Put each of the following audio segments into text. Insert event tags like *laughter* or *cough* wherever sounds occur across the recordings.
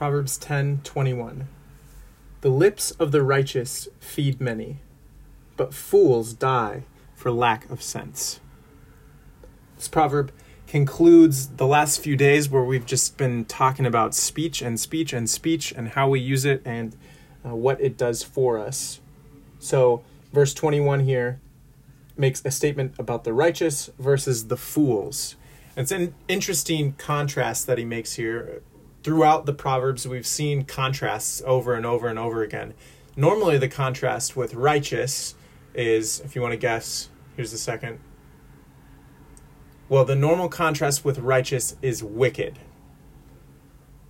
Proverbs 10:21. The lips of the righteous feed many, but fools die for lack of sense. This proverb concludes the last few days where we've just been talking about speech and speech and speech and how we use it and uh, what it does for us. So, verse 21 here makes a statement about the righteous versus the fools. It's an interesting contrast that he makes here. Throughout the Proverbs, we've seen contrasts over and over and over again. Normally, the contrast with righteous is, if you want to guess, here's the second. Well, the normal contrast with righteous is wicked.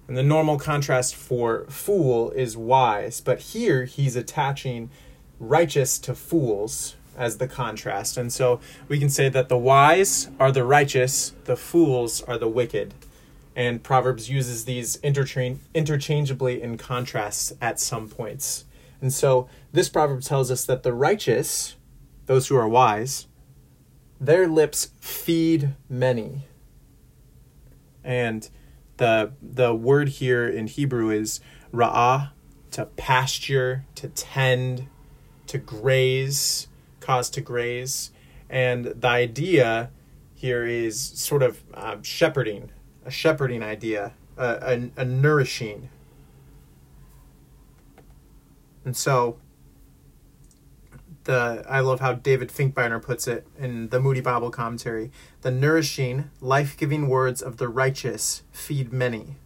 And the normal contrast for fool is wise. But here he's attaching righteous to fools as the contrast. And so we can say that the wise are the righteous, the fools are the wicked. And Proverbs uses these interchange- interchangeably in contrasts at some points. And so this proverb tells us that the righteous, those who are wise, their lips feed many. And the the word here in Hebrew is ra'ah, to pasture, to tend, to graze, cause to graze. And the idea here is sort of uh, shepherding, a shepherding idea, a, a, a nourishing. And so the I love how David Finkbeiner puts it in the Moody Bible commentary. The nourishing, life-giving words of the righteous feed many,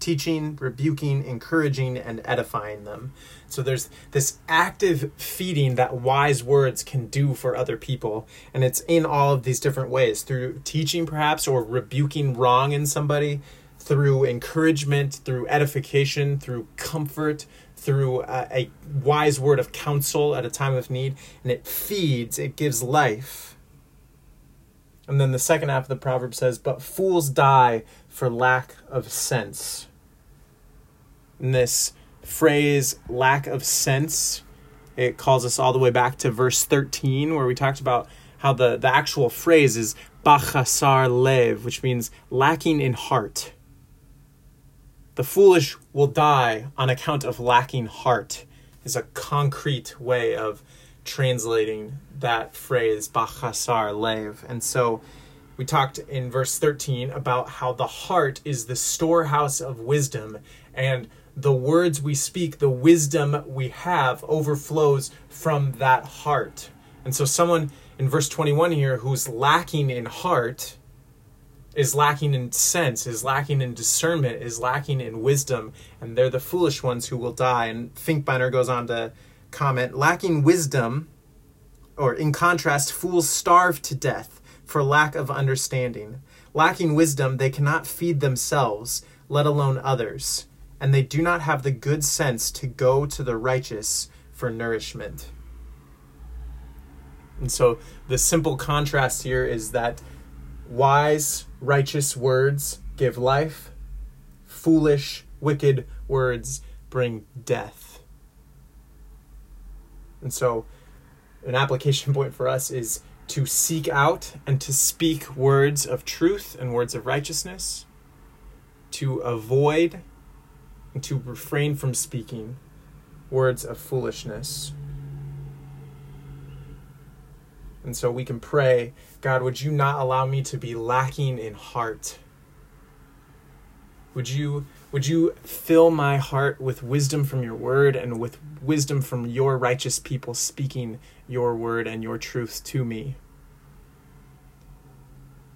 teaching, rebuking, encouraging, and edifying them. So there's this active feeding that wise words can do for other people, and it's in all of these different ways through teaching, perhaps, or rebuking wrong in somebody, through encouragement, through edification, through comfort, through a, a, wise word of counsel at a time of need, and it feeds, it gives life. And then the second half of the proverb says, But fools die for lack of sense. And this phrase, lack of sense, it calls us all the way back to verse 13, where we talked about how the, the actual phrase is bachasar lev, which means lacking in heart. The foolish will die on account of lacking heart, is a concrete way of translating that phrase, bachasar lev. And so we talked in verse 13 about how the heart is the storehouse of wisdom, and the words we speak, the wisdom we have, overflows from that heart. And so, someone in verse 21 here who's lacking in heart is lacking in sense, is lacking in discernment, is lacking in wisdom, and they're the foolish ones who will die. And Finkbeiner goes on to comment lacking wisdom, or in contrast, fools starve to death for lack of understanding. Lacking wisdom, they cannot feed themselves, let alone others, and they do not have the good sense to go to the righteous for nourishment. And so the simple contrast here is that wise, righteous words give life, foolish, wicked words bring death. And so, an application *laughs* point for us is to seek out and to speak words of truth and words of righteousness, to avoid and to refrain from speaking words of foolishness. And so we can pray, God, would you not allow me to be lacking in heart? Would you would you fill my heart with wisdom from your word and with wisdom from your righteous people speaking your word and your truth to me?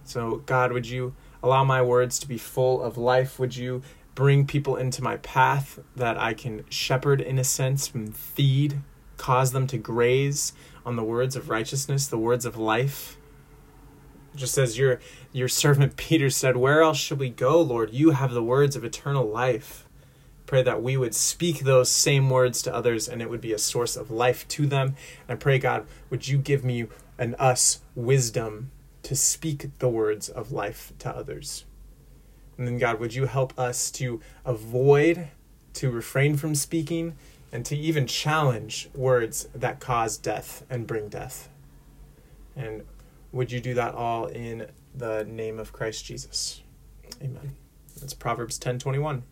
So, God, would you allow my words to be full of life? Would you bring people into my path that I can shepherd in a sense and feed, cause them to graze on the words of righteousness, the words of life? Just as your your servant *laughs* Peter said, Where else should we go, Lord? You have the words of eternal life. Pray that we would speak those same words to others and it would be a source of life to them. And I pray, God, would you give me and us wisdom to speak the words of life to others? And then, God, would you help us to avoid, to refrain from speaking, and to even challenge words that cause death and bring death? And would you do that all in the name of Christ Jesus? Amen. That's Proverbs 10 21.